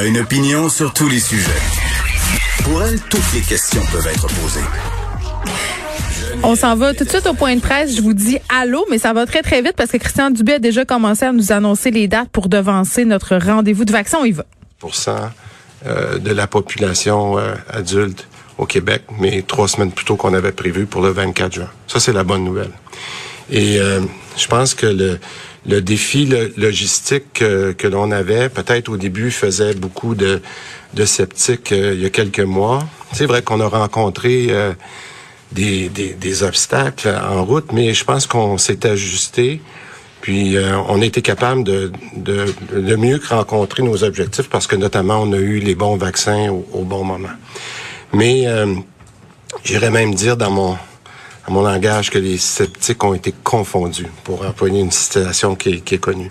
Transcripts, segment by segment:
a une opinion sur tous les sujets. Pour elle, toutes les questions peuvent être posées. On s'en va tout de suite au point de presse. Je vous dis allô, mais ça va très, très vite parce que Christian Dubé a déjà commencé à nous annoncer les dates pour devancer notre rendez-vous de vaccin. On y va. Euh, de la population euh, adulte au Québec, mais trois semaines plus tôt qu'on avait prévu pour le 24 juin. Ça, c'est la bonne nouvelle. Et euh, je pense que le, le défi logistique que, l'on avait, peut-être au début, faisait beaucoup de, de sceptiques il y a quelques mois. C'est vrai qu'on a rencontré des, des, des, obstacles en route, mais je pense qu'on s'est ajusté. Puis euh, on été capable de, de, de, mieux rencontrer nos objectifs parce que notamment on a eu les bons vaccins au, bon moment. Mais euh, j'irais même dire dans mon mon langage que les sceptiques ont été confondus pour employer une situation qui qui est connue.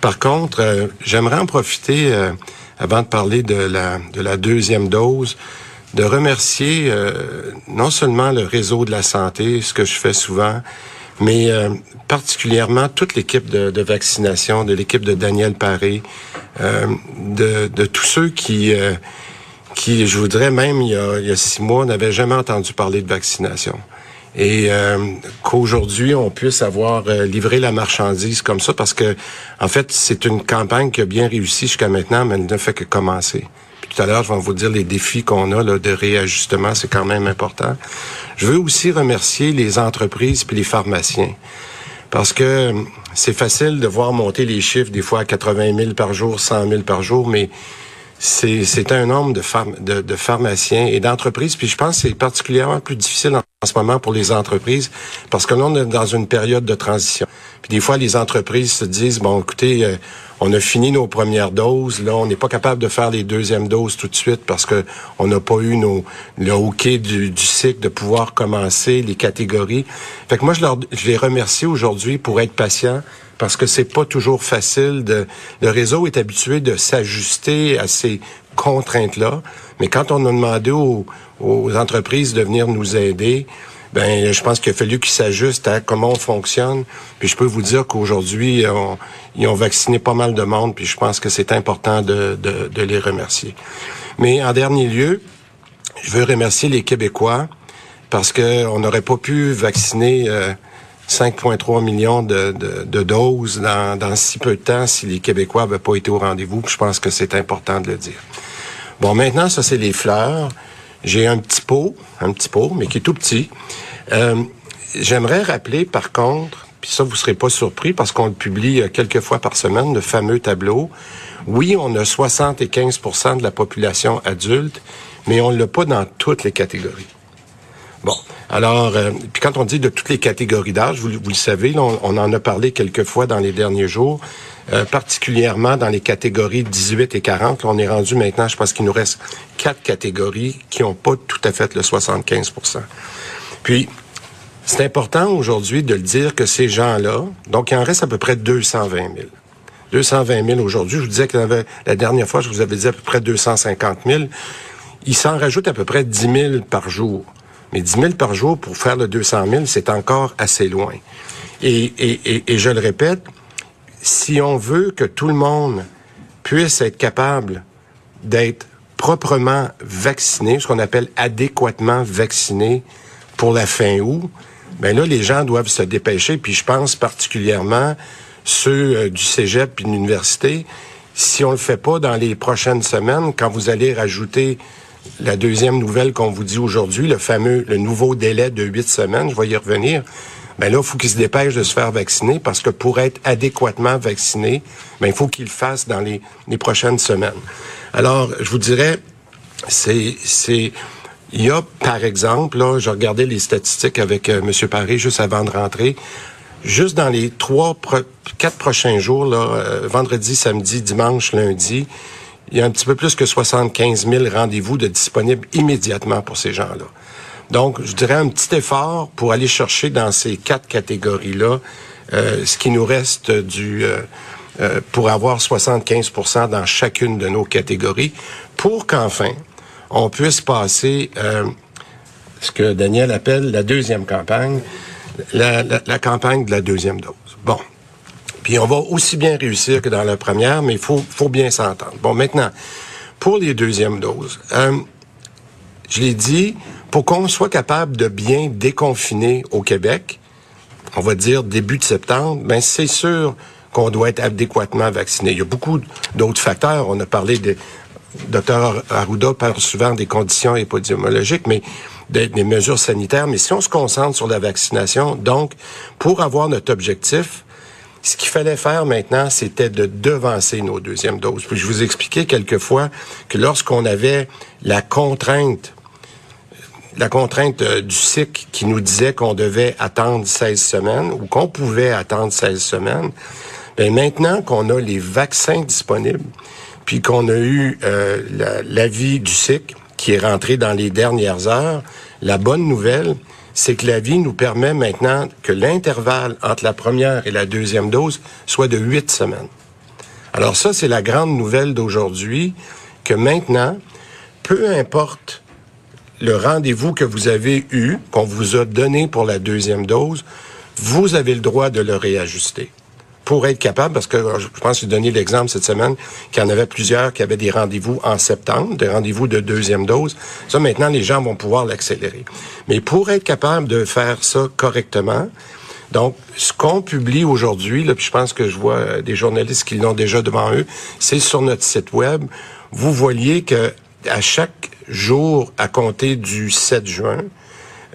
Par contre, euh, j'aimerais en profiter euh, avant de parler de la, de la deuxième dose de remercier non seulement le réseau de la santé, ce que je fais souvent, mais euh, particulièrement toute l'équipe de, de, vaccination, de l'équipe de Daniel Paré, euh, de, de, tous ceux qui, euh, qui, je voudrais même il y a, il y a six mois, n'avaient jamais entendu parler de vaccination. Et qu'aujourd'hui, on puisse avoir livré la marchandise comme ça, parce que, en fait, c'est une campagne qui a bien réussi jusqu'à maintenant, mais elle ne fait que commencer tout à l'heure, je vais vous dire les défis qu'on a là, de réajustement, c'est quand même important. Je veux aussi remercier les entreprises puis les pharmaciens. Parce que c'est facile de voir monter les chiffres des fois à 80 000 par jour, 100 000 par jour, mais c'est un nombre de, de, de, pharmaciens et d'entreprises. Puis je pense que c'est particulièrement plus difficile en, ce moment pour les entreprises parce que là, on est dans une période de transition. Puis des fois, les entreprises se disent, bon, écoutez, euh, on a fini nos premières doses. Là, on n'est pas capable de faire les deuxièmes doses tout de suite parce que on n'a pas eu nos, le hockey du, du, cycle de pouvoir commencer les catégories. Fait que moi, je, leur, je les remercie aujourd'hui pour être patients parce que c'est pas toujours facile. De, le réseau est habitué de s'ajuster à ces contraintes-là, mais quand on a demandé aux, aux entreprises de venir nous aider, ben je pense qu'il a fallu qu'ils s'ajustent à comment on fonctionne. Puis je peux vous dire qu'aujourd'hui, ils ont vacciné pas mal de monde, puis je pense que c'est important de, de, de, les remercier. Mais en dernier lieu, je veux remercier les Québécois parce que on n'aurait pas pu vacciner euh, 5,3 millions de, de, doses dans, dans, si peu de temps si les Québécois n'avaient pas été au rendez-vous. Je pense que c'est important de le dire. Bon, maintenant, ça, c'est les fleurs. J'ai un petit pot, un petit pot, mais qui est tout petit. Euh, J'aimerais rappeler, par contre, puis ça, vous serez pas surpris parce qu'on le publie euh, quelques fois par semaine, le fameux tableau. Oui, on a 75% de la population adulte, mais on l'a pas dans toutes les catégories. Alors, euh, puis quand on dit de toutes les catégories d'âge, vous, le savez, on, en a parlé quelques fois dans les derniers jours, euh, particulièrement dans les catégories 18 et 40. on est rendu maintenant, je pense qu'il nous reste quatre catégories qui n'ont pas tout à fait le 75% Puis, c'est important aujourd'hui de le dire que ces gens-là, donc il en reste à peu près 220 000. 220 000 aujourd'hui. Je vous disais que la dernière fois, je vous avais dit à peu près 250 000. Il s'en rajoute à peu près 10 000 par jour. Mais 10 000 par jour pour faire le 200 000, c'est encore assez loin. Et, et, et, je le répète, si on veut que tout le monde puisse être capable d'être proprement vacciné, ce qu'on appelle adéquatement vacciné pour la fin août, ben là, les gens doivent se dépêcher. Puis je pense particulièrement ceux euh, du cégep et de l'université. Si on le fait pas dans les prochaines semaines, quand vous allez rajouter la deuxième nouvelle qu'on vous dit aujourd'hui, le fameux, le nouveau délai de huit semaines, je vais y revenir. Ben là, il faut qu'ils se dépêchent de se faire vacciner parce que pour être adéquatement vacciné, ben il faut qu'ils le fassent dans les, les prochaines semaines. Alors, je vous dirais, c'est, c'est, il y a, par exemple, là, je regardais les statistiques avec euh, M. Paris juste avant de rentrer. Juste dans les trois, quatre prochains jours, là, euh, vendredi, samedi, dimanche, lundi, il y a un petit peu plus que 75 000 rendez-vous de disponibles immédiatement pour ces gens-là. Donc, je dirais un petit effort pour aller chercher dans ces quatre catégories-là euh, ce qui nous reste du euh, euh pour avoir 75% dans chacune de nos catégories, pour qu'enfin on puisse passer euh, ce que Daniel appelle la deuxième campagne, la, la, la campagne de la deuxième dose. Bon, puis on va aussi bien réussir que dans la première, mais il faut, faut bien s'entendre. Bon, maintenant, pour les deuxièmes doses, euh, je l'ai dit, pour qu'on soit capable de bien déconfiner au Québec, on va dire début de septembre, ben c'est sûr qu'on doit être adéquatement vacciné. Il y a beaucoup d'autres facteurs. On a parlé de Dr Arruda parle souvent des conditions épidémiologiques, mais des, des, mesures sanitaires. Mais si on se concentre sur la vaccination, donc, pour avoir notre objectif, ce qu'il fallait faire maintenant, c'était de devancer nos deuxièmes doses. Puis je vous expliquais quelquefois que lorsqu'on avait la contrainte la contrainte euh, du SIC qui nous disait qu'on devait attendre 16 semaines ou qu'on pouvait attendre 16 semaines, ben maintenant qu'on a les vaccins disponibles, puis qu'on a eu euh, l'avis du SIC qui est rentré dans les dernières heures, la bonne nouvelle, c'est que la vie nous permet maintenant que l'intervalle entre la première et la deuxième dose soit de huit semaines. Alors ça, c'est la grande nouvelle d'aujourd'hui, que maintenant, peu importe le rendez-vous que vous avez eu, qu'on vous a donné pour la deuxième dose, vous avez le droit de le réajuster pour être capable, parce que je pense que j'ai donné l'exemple cette semaine qu'il y en avait plusieurs qui avaient des rendez-vous en septembre, des rendez-vous de deuxième dose. Ça, maintenant, les gens vont pouvoir l'accélérer. Mais pour être capable de faire ça correctement, donc, ce qu'on publie aujourd'hui, là, puis je pense que je vois euh, des journalistes qui l'ont déjà devant eux, c'est sur notre site web. Vous voyez que à chaque jour à compter du 7 juin,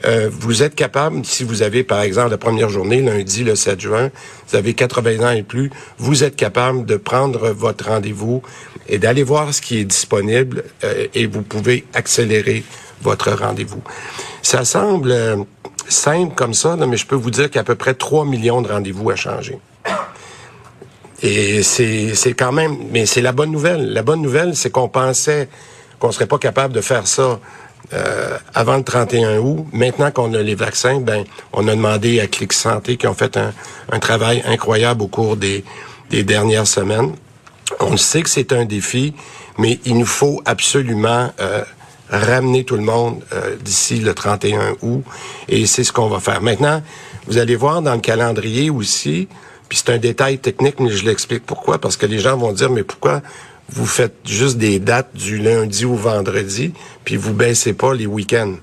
euh, vous êtes capable, si vous avez, par exemple, la première journée, lundi, le 7 juin, vous avez 80 ans et plus, vous êtes capable de prendre votre rendez-vous et d'aller voir ce qui est disponible euh, et vous pouvez accélérer votre rendez-vous. Ça semble euh, simple comme ça, mais je peux vous dire qu'il y a à peu près 3 millions de rendez-vous à changer. Et c'est quand même, mais c'est la bonne nouvelle. La bonne nouvelle, c'est qu'on pensait qu'on serait pas capable de faire ça euh, avant le 31 août. Maintenant qu'on a les vaccins, ben, on a demandé à Clic Santé qui ont fait un, un travail incroyable au cours des, des dernières semaines. On sait que c'est un défi, mais il nous faut absolument euh, ramener tout le monde euh, d'ici le 31 août, et c'est ce qu'on va faire. Maintenant, vous allez voir dans le calendrier aussi, puis c'est un détail technique, mais je l'explique pourquoi, parce que les gens vont dire, mais pourquoi vous faites juste des dates du lundi au vendredi, puis vous baissez pas les week-ends.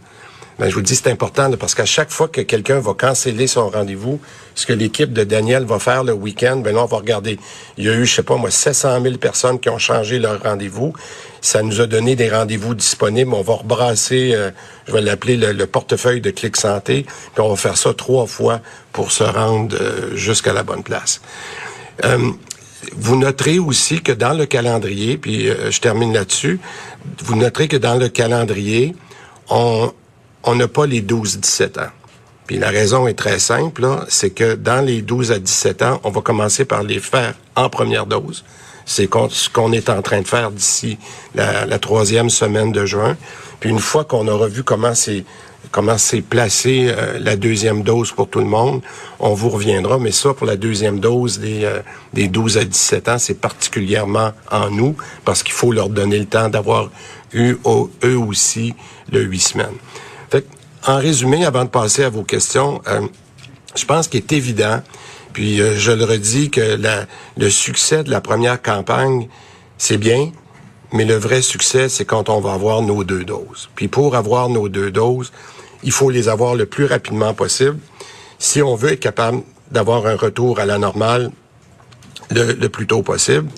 Ben, je vous dis, c'est important parce qu'à chaque fois que quelqu'un va canceller son rendez-vous, ce que l'équipe de Daniel va faire le week-end, ben là, on va regarder. Il y a eu, je sais pas moi, 700 000 personnes qui ont changé leur rendez-vous. Ça nous a donné des rendez-vous disponibles. On va rebrasser, euh, je vais l'appeler le, portefeuille de Clic Santé, puis on va faire ça trois fois pour se rendre euh, jusqu'à la bonne place. Euh, vous noterez aussi que dans le calendrier, puis euh, je termine là-dessus, vous noterez que dans le calendrier, on on n'a pas les 12-17 ans. Puis la raison est très simple, c'est que dans les 12 à 17 ans, on va commencer par les faire en première dose. C'est ce qu'on est en train de faire d'ici la, troisième semaine de juin. Puis une fois qu'on aura vu comment c'est comment c'est placé euh, la deuxième dose pour tout le monde. On vous reviendra, mais ça, pour la deuxième dose des, euh, des 12 à 17 ans, c'est particulièrement en nous, parce qu'il faut leur donner le temps d'avoir eu eux aussi le huit semaines. Fait en résumé, avant de passer à vos questions, euh, je pense qu'il est évident, puis je le redis, que la, le succès de la première campagne, c'est bien, mais le vrai succès, c'est quand on va avoir nos deux doses. Puis pour avoir nos deux doses, il faut les avoir le plus rapidement possible. Si on veut être capable d'avoir un retour à la normale le, plus tôt possible.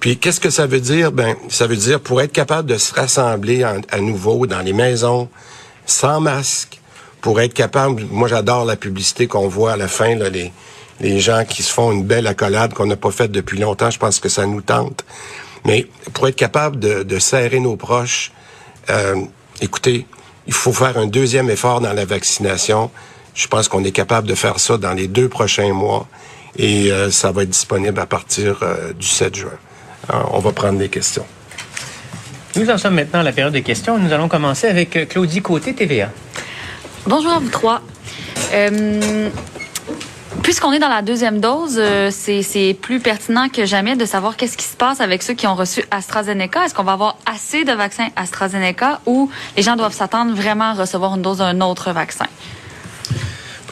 Puis qu'est-ce que ça veut dire? Ben, ça veut dire pour être capable de se rassembler à nouveau dans les maisons sans masque, pour être capable. Moi, j'adore la publicité qu'on voit à la fin là, les les gens qui se font une belle accolade qu'on n'a pas faite depuis longtemps. Je pense que ça nous tente. Mais pour être capable de, serrer nos proches, euh, écoutez, il faut faire un deuxième effort dans la vaccination. Je pense qu'on est capable de faire ça dans les deux prochains mois et euh, ça va être disponible à partir euh, du 7 juin. on va prendre des questions. Nous en sommes maintenant à la période des questions. Nous allons commencer avec Claudie Côté, TVA. Bonjour à vous trois. Puisqu'on est dans la deuxième dose, euh, c'est plus pertinent que jamais de savoir qu'est-ce qui se passe avec ceux qui ont reçu AstraZeneca. Est-ce qu'on va avoir assez de vaccins AstraZeneca ou les gens doivent s'attendre vraiment à recevoir une dose d'un autre vaccin?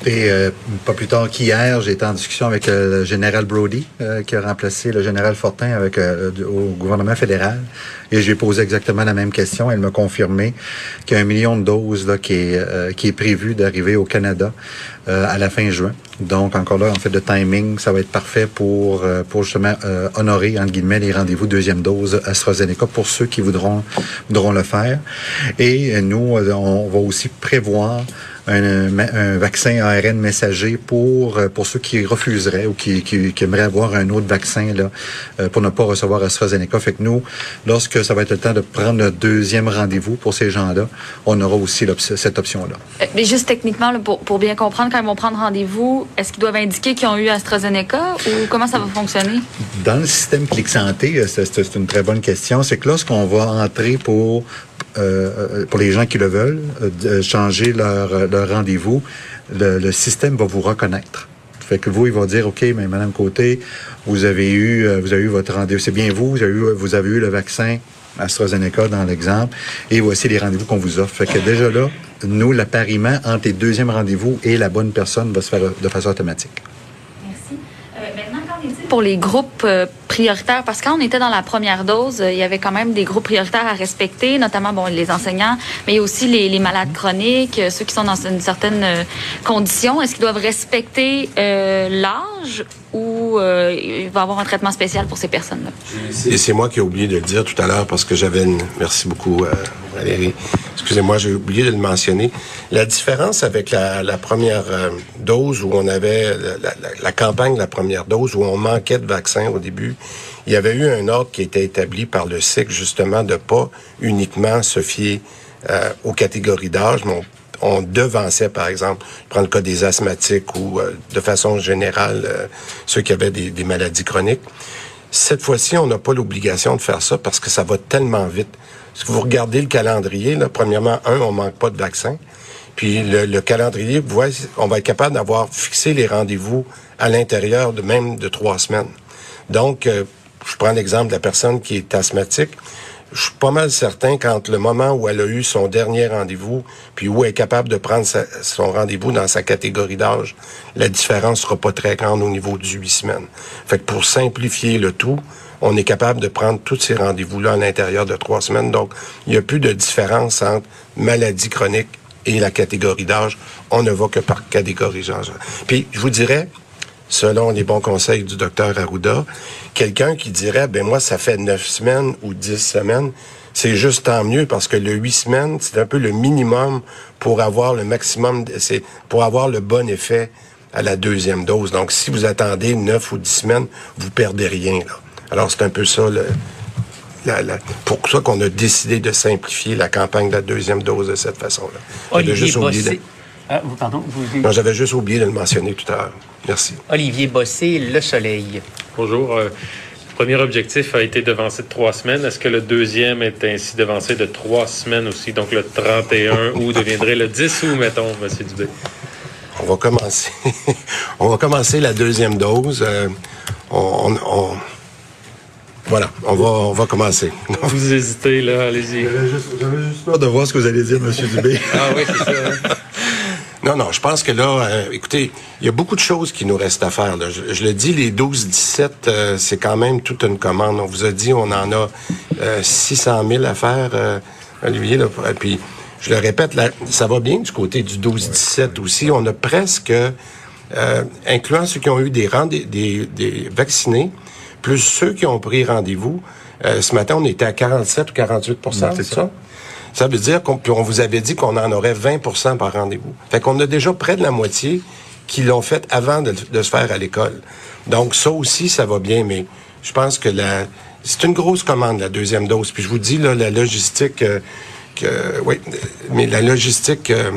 Écoutez, euh, pas plus tard qu'hier, été en discussion avec euh, le général Brody, euh, qui a remplacé le général Fortin avec, au gouvernement fédéral. Et j'ai posé exactement la même question. Elle m'a confirmé qu'il y a un million de doses là, qui, est, qui est prévu d'arriver au Canada à la fin juin. Donc, encore là, en fait, de timing, ça va être parfait pour, pour justement honorer, entre guillemets, les rendez-vous deuxième dose AstraZeneca pour ceux qui voudront, voudront le faire. Et nous, on va aussi prévoir un, un, vaccin ARN messager pour euh, pour ceux qui refuseraient ou qui, qui, qui aimeraient avoir un autre vaccin là euh, pour ne pas recevoir AstraZeneca. Fait que nous, lorsque ça va être le temps de prendre le deuxième rendez-vous pour ces gens-là, on aura aussi cette option-là. Euh, mais juste techniquement, pour, pour bien comprendre, quand ils vont prendre rendez-vous, est-ce qu'ils doivent indiquer qu'ils ont eu AstraZeneca ou comment ça va fonctionner? Dans le système Clic Santé, c'est une très bonne question. C'est que lorsqu'on va entrer pour euh, pour les gens qui le veulent, euh, changer leur, rendez-vous, le, système va vous reconnaître. Fait que vous, il va dire, OK, mais Madame Côté, vous avez eu, euh, vous avez eu votre rendez-vous. C'est bien vous, vous avez eu, le vaccin AstraZeneca dans l'exemple, et voici les rendez-vous qu'on vous offre. Fait que déjà là, nous, l'appariement entre les deuxièmes rendez-vous et la bonne personne va se faire de façon automatique pour les groupes euh, prioritaires? Parce que quand on était dans la première dose, euh, il y avait quand même des groupes prioritaires à respecter, notamment bon, les enseignants, mais aussi les, malades chroniques, euh, ceux qui sont dans une certaine condition. Est-ce qu'ils doivent respecter l'âge? Ou il va avoir un traitement spécial pour ces personnes-là? Et c'est moi qui ai oublié de le dire tout à l'heure parce que j'avais une... Merci beaucoup, Valérie. Excusez-moi, j'ai oublié de le mentionner. La différence avec la, première dose où on avait la, campagne de la première dose où on manquait de vaccins au début, il y avait eu un ordre qui était établi par le SIC justement de pas uniquement se fier euh, aux catégories d'âge, mais on, devançait, par exemple, je prends le cas des asthmatiques ou euh, de façon générale euh, ceux qui avaient des, maladies chroniques. Cette fois-ci, on n'a pas l'obligation de faire ça parce que ça va tellement vite. Si vous regardez le calendrier, là, premièrement, un, on manque pas de vaccins. Puis le, le calendrier, on va être capable d'avoir fixé les rendez-vous à l'intérieur de même de trois semaines. Donc, euh, je prends l'exemple de la personne qui est asthmatique. Je suis pas mal certain qu'entre le moment où elle a eu son dernier rendez-vous, puis où elle est capable de prendre son rendez-vous dans sa catégorie d'âge, la différence sera pas très grande au niveau du huit semaines. Fait que pour simplifier le tout, on est capable de prendre tous ces rendez-vous-là à l'intérieur de trois semaines. Donc, il n'y a plus de différence entre maladie chronique et la catégorie d'âge. On ne va que par catégorie d'âge. Puis, je vous dirais, selon les bons conseils du docteur Arruda, quelqu'un qui dirait, ben moi, ça fait neuf semaines ou dix semaines, c'est juste tant mieux parce que le huit semaines, c'est un peu le minimum pour avoir le maximum, c'est pour avoir le bon effet à la deuxième dose. Donc, si vous attendez neuf ou dix semaines, vous perdez rien. Là. Alors, c'est un peu ça le, la, la, pour ça qu'on a décidé de simplifier la campagne de la deuxième dose de cette façon-là. Olivier. Ah, pardon, Non, j'avais juste oublié de le mentionner tout à l'heure. Merci. Olivier Bossé, Le Soleil. Bonjour. Euh, le premier objectif a été devancé de trois semaines. Est-ce que le deuxième est ainsi devancé de trois semaines aussi? Donc le 31 août deviendrait le 10 août, mettons, M. Dubé? On va commencer. on va commencer la deuxième dose. Euh, on, on voilà, on va, on va commencer. Vous hésitez, là, allez-y. J'avais juste, juste, peur de voir ce que vous allez dire, M. Dubé. ah oui, c'est ça. Hein. Non, non, je pense que là, euh, écoutez, il y a beaucoup de choses qui nous restent à faire. Là. Je, le dis, les 12-17, euh, c'est quand même toute une commande. On vous a dit, on en a euh, 600 000 à faire, euh, Olivier. Là, puis, je le répète, là, ça va bien du côté du 12-17 aussi. On a presque, incluant ceux qui ont eu des, des, des vaccinés, plus ceux qui ont pris rendez-vous. Euh, ce matin, on était à 47 ou 48% c'est ça? Ça veut dire qu'on on vous avait dit qu'on en aurait 20% par rendez-vous. Fait qu'on a déjà près de la moitié qui l'ont fait avant de, se faire à l'école. Donc ça aussi, ça va bien, mais je pense que la c'est une grosse commande, la deuxième dose. Puis je vous dis, là, la logistique, euh, que, oui, mais la logistique, euh,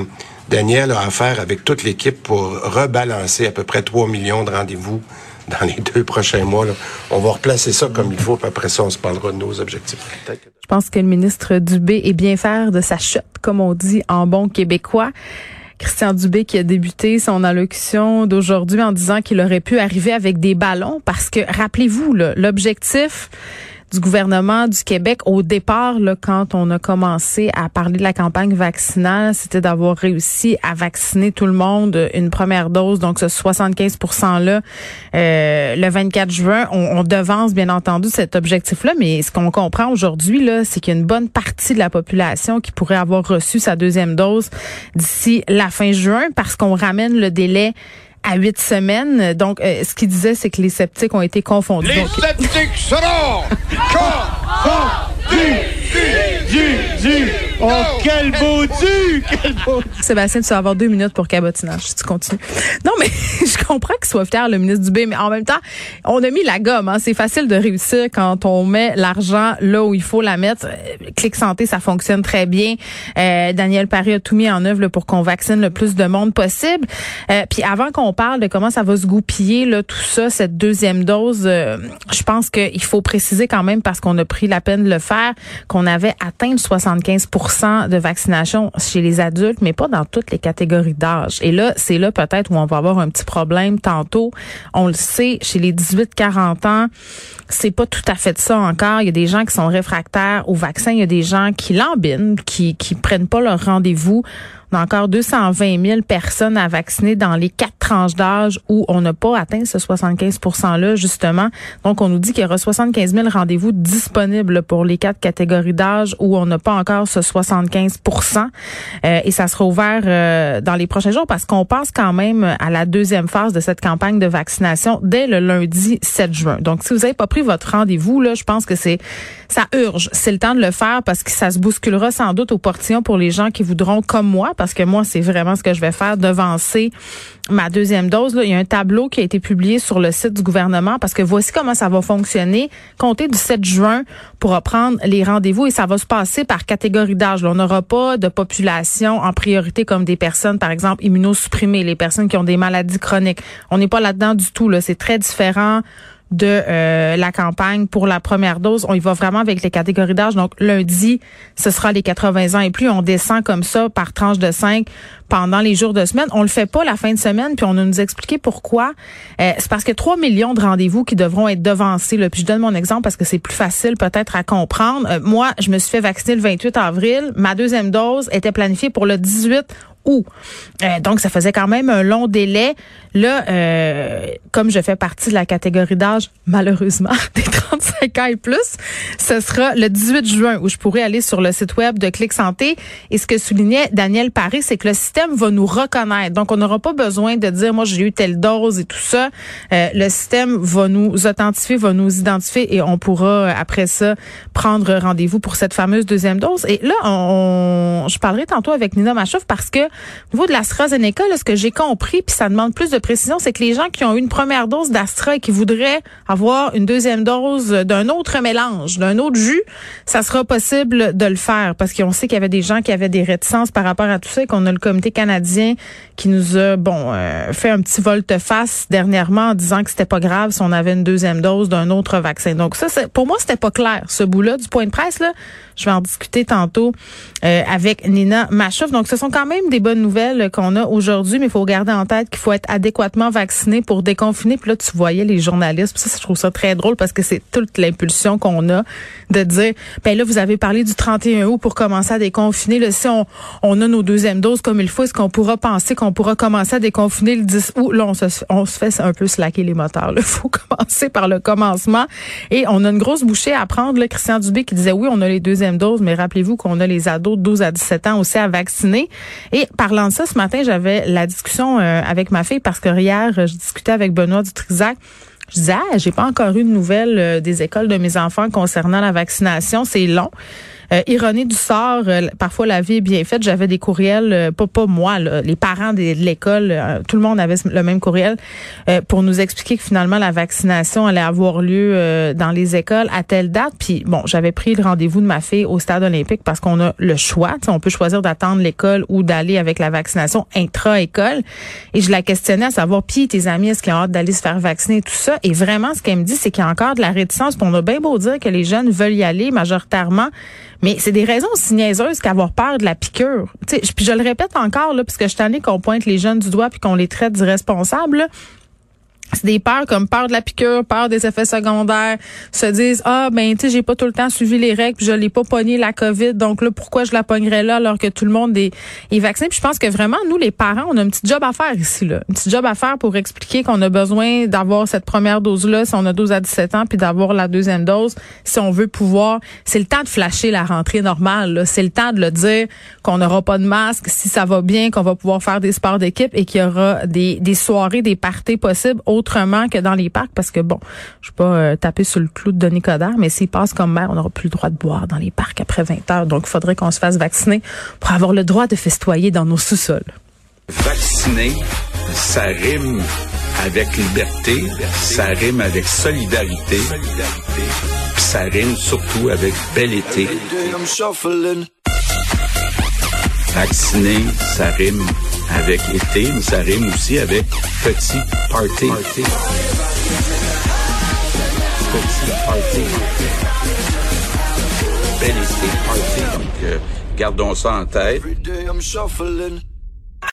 Daniel a à faire avec toute l'équipe pour rebalancer à peu près 3 millions de rendez-vous dans les deux prochains mois. On va replacer ça comme il faut, après ça, on se parlera de nos objectifs. Je pense que le ministre Dubé est bien faire de sa chute, comme on dit en bon québécois. Christian Dubé qui a débuté son allocution d'aujourd'hui en disant qu'il aurait pu arriver avec des ballons parce que rappelez-vous l'objectif du gouvernement du Québec au départ, là, quand on a commencé à parler de la campagne vaccinale, c'était d'avoir réussi à vacciner tout le monde une première dose, donc ce 75 %-là, euh, le 24 juin. On, on, devance, bien entendu, cet objectif-là, mais ce qu'on comprend aujourd'hui, là, c'est qu'il y a une bonne partie de la population qui pourrait avoir reçu sa deuxième dose d'ici la fin juin parce qu'on ramène le délai à huit semaines. Donc, euh, ce qu'il disait, c'est que les sceptiques ont été confondus. Les Donc, sceptiques seront confondus du, du, du. Oh, quel beau du! Quel beau Sébastien, tu vas avoir deux minutes pour cabotinage si tu continues. Non, mais je comprends qu'il soit fier, le ministre Dubé, mais en même temps, on a mis la gomme. Hein. C'est facile de réussir quand on met l'argent là où il faut la mettre. Euh, Clic Santé, ça fonctionne très bien. Euh, Daniel Paris a tout mis en œuvre là, pour qu'on vaccine le plus de monde possible. Euh, puis avant qu'on parle de comment ça va se goupiller, là, tout ça, cette deuxième dose, euh, je pense qu'il faut préciser quand même, parce qu'on a pris la peine de le faire, qu'on avait atteint le 75 de vaccination chez les adultes, mais pas dans toutes les catégories d'âge. Et là, c'est là peut-être où on va avoir un petit problème tantôt. On le sait, chez les 18-40 ans, c'est pas tout à fait ça encore. Il y a des gens qui sont réfractaires au vaccin. Il y a des gens qui l'embinent, qui, qui prennent pas leur rendez-vous. On a encore 220 000 personnes à vacciner dans les quatre tranches d'âge où on n'a pas atteint ce 75 %-là, justement. Donc, on nous dit qu'il y aura 75 000 rendez-vous disponibles pour les quatre catégories d'âge où on n'a pas encore ce 75% euh, Et ça sera ouvert euh, dans les prochains jours parce qu'on passe quand même à la deuxième phase de cette campagne de vaccination dès le lundi 7 juin. Donc, si vous n'avez pas pris votre rendez-vous, là, je pense que c'est ça urge. C'est le temps de le faire parce que ça se bousculera sans doute au portillon pour les gens qui voudront, comme moi, parce que moi, c'est vraiment ce que je vais faire, devancer ma deuxième dose. Il y a un tableau qui a été publié sur le site du gouvernement parce que voici comment ça va fonctionner. Comptez du 7 juin pour reprendre les rendez-vous et ça va se passer par catégorie d'âge. On n'aura pas de population en priorité comme des personnes, par exemple, immunosupprimées, les personnes qui ont des maladies chroniques. On n'est pas là-dedans du tout. C'est très différent de euh, la campagne pour la première dose. On y va vraiment avec les catégories d'âge. Donc, lundi, ce sera les 80 ans et plus. On descend comme ça par tranche de 5 pendant les jours de semaine. On le fait pas la fin de semaine, puis on a nous expliqué pourquoi. Euh, c'est parce que 3 millions de rendez-vous qui devront être devancés. Là. Puis je donne mon exemple parce que c'est plus facile peut-être à comprendre. Euh, moi, je me suis fait vacciner le 28 avril. Ma deuxième dose était planifiée pour le 18 Euh, donc, ça faisait quand même un long délai. Là, euh, comme je fais partie de la catégorie d'âge, malheureusement, des 35 ans et plus, ce sera le 18 juin où je pourrai aller sur le site web de Clic Santé. Et ce que soulignait Daniel Paris, c'est que le système va nous reconnaître. Donc, on n'aura pas besoin de dire, moi, j'ai eu telle dose et tout ça. Euh, le système va nous authentifier, va nous identifier et on pourra, après ça, prendre rendez-vous pour cette fameuse deuxième dose. Et là, on, je parlerai tantôt avec Nina Machouf parce que au niveau de l'AstraZeneca, là, ce que j'ai compris, puis ça demande plus de précision, c'est que les gens qui ont eu une première dose d'Astra et qui voudraient avoir une deuxième dose d'un autre mélange, d'un autre jus, ça sera possible de le faire parce qu'on sait qu'il y avait des gens qui avaient des réticences par rapport à tout ça et qu'on a le comité canadien qui nous a bon euh, fait un petit volte-face dernièrement en disant que c'était pas grave si on avait une deuxième dose d'un autre vaccin. Donc ça, c'est, pour moi, c'était pas clair ce bout-là du point de presse là. Je vais en discuter tantôt euh, avec Nina Machouf. Donc ce sont quand même des nouvelles qu'on a aujourd'hui, mais il faut garder en tête qu'il faut être adéquatement vacciné pour déconfiner. Puis là, tu voyais les journalistes. Puis ça, je trouve ça très drôle parce que c'est toute l'impulsion qu'on a de dire, ben là, vous avez parlé du 31 août pour commencer à déconfiner. Là, si on, on a nos deuxièmes doses comme il faut, est-ce qu'on pourra penser qu'on pourra commencer à déconfiner le 10 août? Là, on se, on se fait un peu slacker les moteurs. Il faut commencer par le commencement. Et on a une grosse bouchée à prendre. Là, Christian Dubé qui disait, oui, on a les deuxièmes doses, mais rappelez-vous qu'on a les ados de 12 à 17 ans aussi à vacciner. Et parlant de ça, ce matin, j'avais la discussion euh, avec ma fille parce que hier, je discutais avec Benoît Dutrisac. Je disais, ah, j'ai pas encore eu de nouvelles euh, des écoles de mes enfants concernant la vaccination. C'est long. Euh, ironie du sort, euh, parfois la vie est bien faite. J'avais des courriels, euh, pas pas moi, là, les parents de, l'école, tout le monde avait le même courriel pour nous expliquer que finalement la vaccination allait avoir lieu dans les écoles à telle date. Puis bon, j'avais pris le rendez-vous de ma fille au stade olympique parce qu'on a le choix. On peut choisir d'attendre l'école ou d'aller avec la vaccination intra-école. Et je la questionnais à savoir, puis tes amis, est-ce qu'ils ont hâte d'aller se faire vacciner tout ça? Et vraiment, ce qu'elle me dit, c'est qu'il y a encore de la réticence. Puis on a bien beau dire que les jeunes veulent y aller majoritairement. Mais c'est des raisons aussi niaiseuses qu'avoir peur de la piqûre. Puis je le répète encore, là, puisque je suis qu'on pointe les jeunes du doigt puis qu'on les traite d'irresponsables. C'est des peurs comme peur de la piqûre, peur des effets secondaires, se disent ah ben tu sais j'ai pas tout le temps suivi les règles, puis je l'ai pas pogné la Covid, donc là pourquoi je la pognerais là alors que tout le monde est, est vacciné? Puis je pense que vraiment nous les parents, on a un petit job à faire ici là, un petit job à faire pour expliquer qu'on a besoin d'avoir cette première dose là si on a 12 à 17 ans puis d'avoir la deuxième dose si on veut pouvoir, c'est le temps de flasher la rentrée normale c'est le temps de le dire qu'on n'aura pas de masque si ça va bien, qu'on va pouvoir faire des sports d'équipe et qu'il y aura des des soirées, des parties possibles autrement que dans les parcs parce que bon, je vais pas euh, taper sur le clou de Denis Coderre, mais s'il passe comme maire, on n'aura plus le droit de boire dans les parcs après 20 heures. Donc, il faudrait qu'on se fasse vacciner pour avoir le droit de festoyer dans nos sous-sols. Vacciner, ça rime avec liberté, ça rime avec solidarité, puis ça rime surtout avec bel été. Vacciner, ça rime avec été, mais ça rime aussi avec petit party. Petit party. Bel été party. Donc, euh, gardons ça en tête.